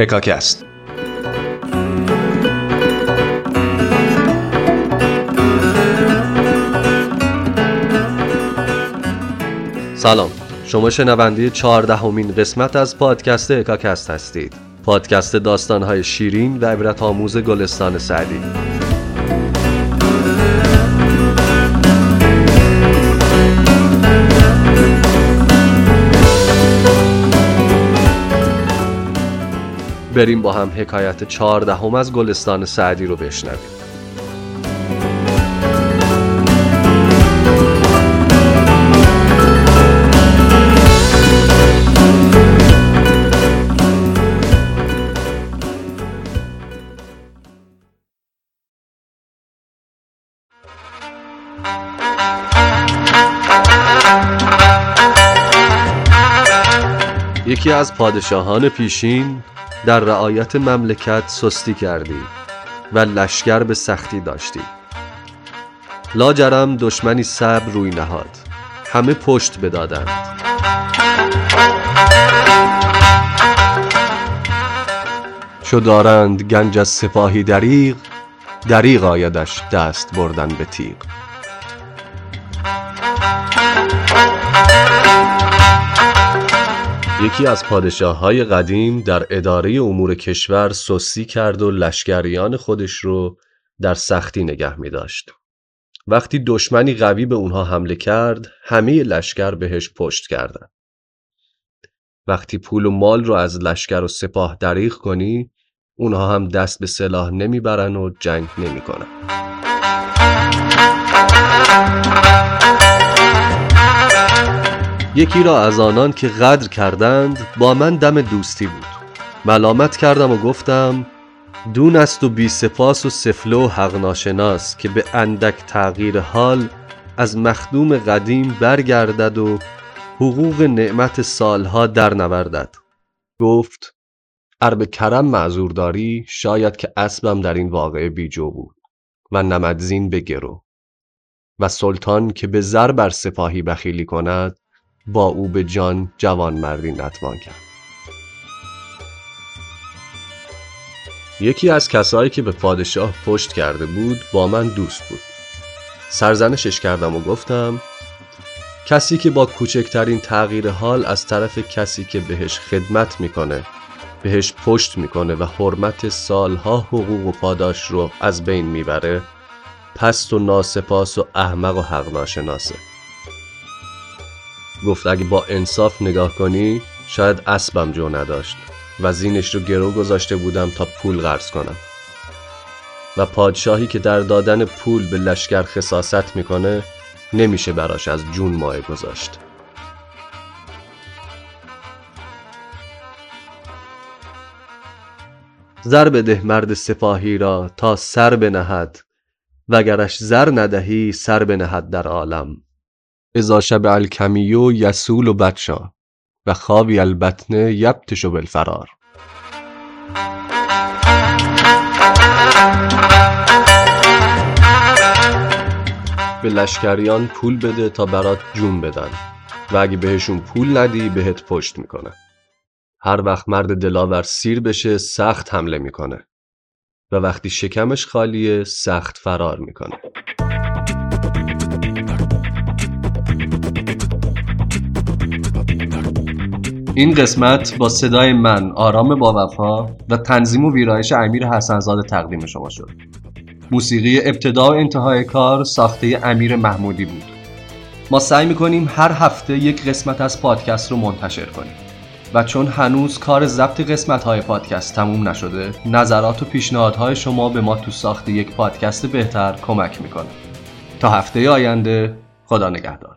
هکاکست سلام. شما شنونده چهاردهمین قسمت از پادکست اکاکست هستید. پادکست داستانهای شیرین و عبرت آموز گلستان سعدی. بریم با هم حکایت چهاردهم از گلستان سعدی رو بشنویم. یکی از پادشاهان پیشین در رعایت مملکت سستی کردی و لشکر به سختی داشتی. لاجرم دشمنی صبر روی نهاد. همه پشت بدادند. چو دارند گنج از سپاهی دریغ دریغ آیدش دست بردن به تیغ. یکی از پادشاه های قدیم در اداره امور کشور سستی کرد و لشکریان خودش رو در سختی نگه می داشت. وقتی دشمنی قوی به اونها حمله کرد همه لشکر بهش پشت کردند. وقتی پول و مال رو از لشکر و سپاه دریغ کنی اونها هم دست به سلاح نمی‌برن و جنگ نمی‌کنن. یکی را از آنان که قدر کردند با من دم دوستی بود. ملامت کردم و گفتم دون است و بی سپاس و سفله و حق ناشناس که به اندک تغییر حال از مخدوم قدیم برگردد و حقوق نعمت سالها در نوردد. گفت ار به کرم معذور داری شاید که اسبم در این واقعه بیجو بود و نمدزین به گرو. و سلطان که به زر بر سپاهی بخیلی کند با او به جان جوان مردی نتوان کرد. یکی از کسایی که به پادشاه پشت کرده بود با من دوست بود. سرزنشش کردم و گفتم کسی که با کوچکترین تغییر حال از طرف کسی که بهش خدمت می‌کنه بهش پشت می‌کنه و حرمت سالها حقوق و پاداش رو از بین می‌بره پست و ناسپاس و احمق و حق ناشناسه گفت اگه با انصاف نگاه کنی شاید اسبم جو نداشت. و زینش رو گرو گذاشته بودم تا پول قرض کنم. و پادشاهی که در دادن پول به لشکر خصاست می‌کنه نمیشه براش از جون ماه گذاشت. زر بده مرد سپاهی را تا سر بنهد وگرش زر ندهی سر بنهد در عالم. اذا شبع الکمیو یسول و بچا و خوابی البطن یبتش بالفرار. به لشکریان پول بده تا برات جون بدن و اگه بهشون پول ندی بهت پشت می‌کنه هر وقت مرد دلاور سیر بشه سخت حمله می‌کنه و وقتی شکمش خالیه سخت فرار می‌کنه. این قسمت با صدای من آرام با وفا و تنظیم و ویرایش امیر حسنزاده تقدیم شما شد. موسیقی ابتدا و انتهای کار ساخته امیر محمودی بود. ما سعی می‌کنیم هر هفته یک قسمت از پادکست رو منتشر کنیم. و چون هنوز کار ضبط قسمت های پادکست تموم نشده نظرات و پیشنهادهای شما به ما تو ساخت یک پادکست بهتر کمک می‌کنه. تا هفته آینده خدا نگهدار.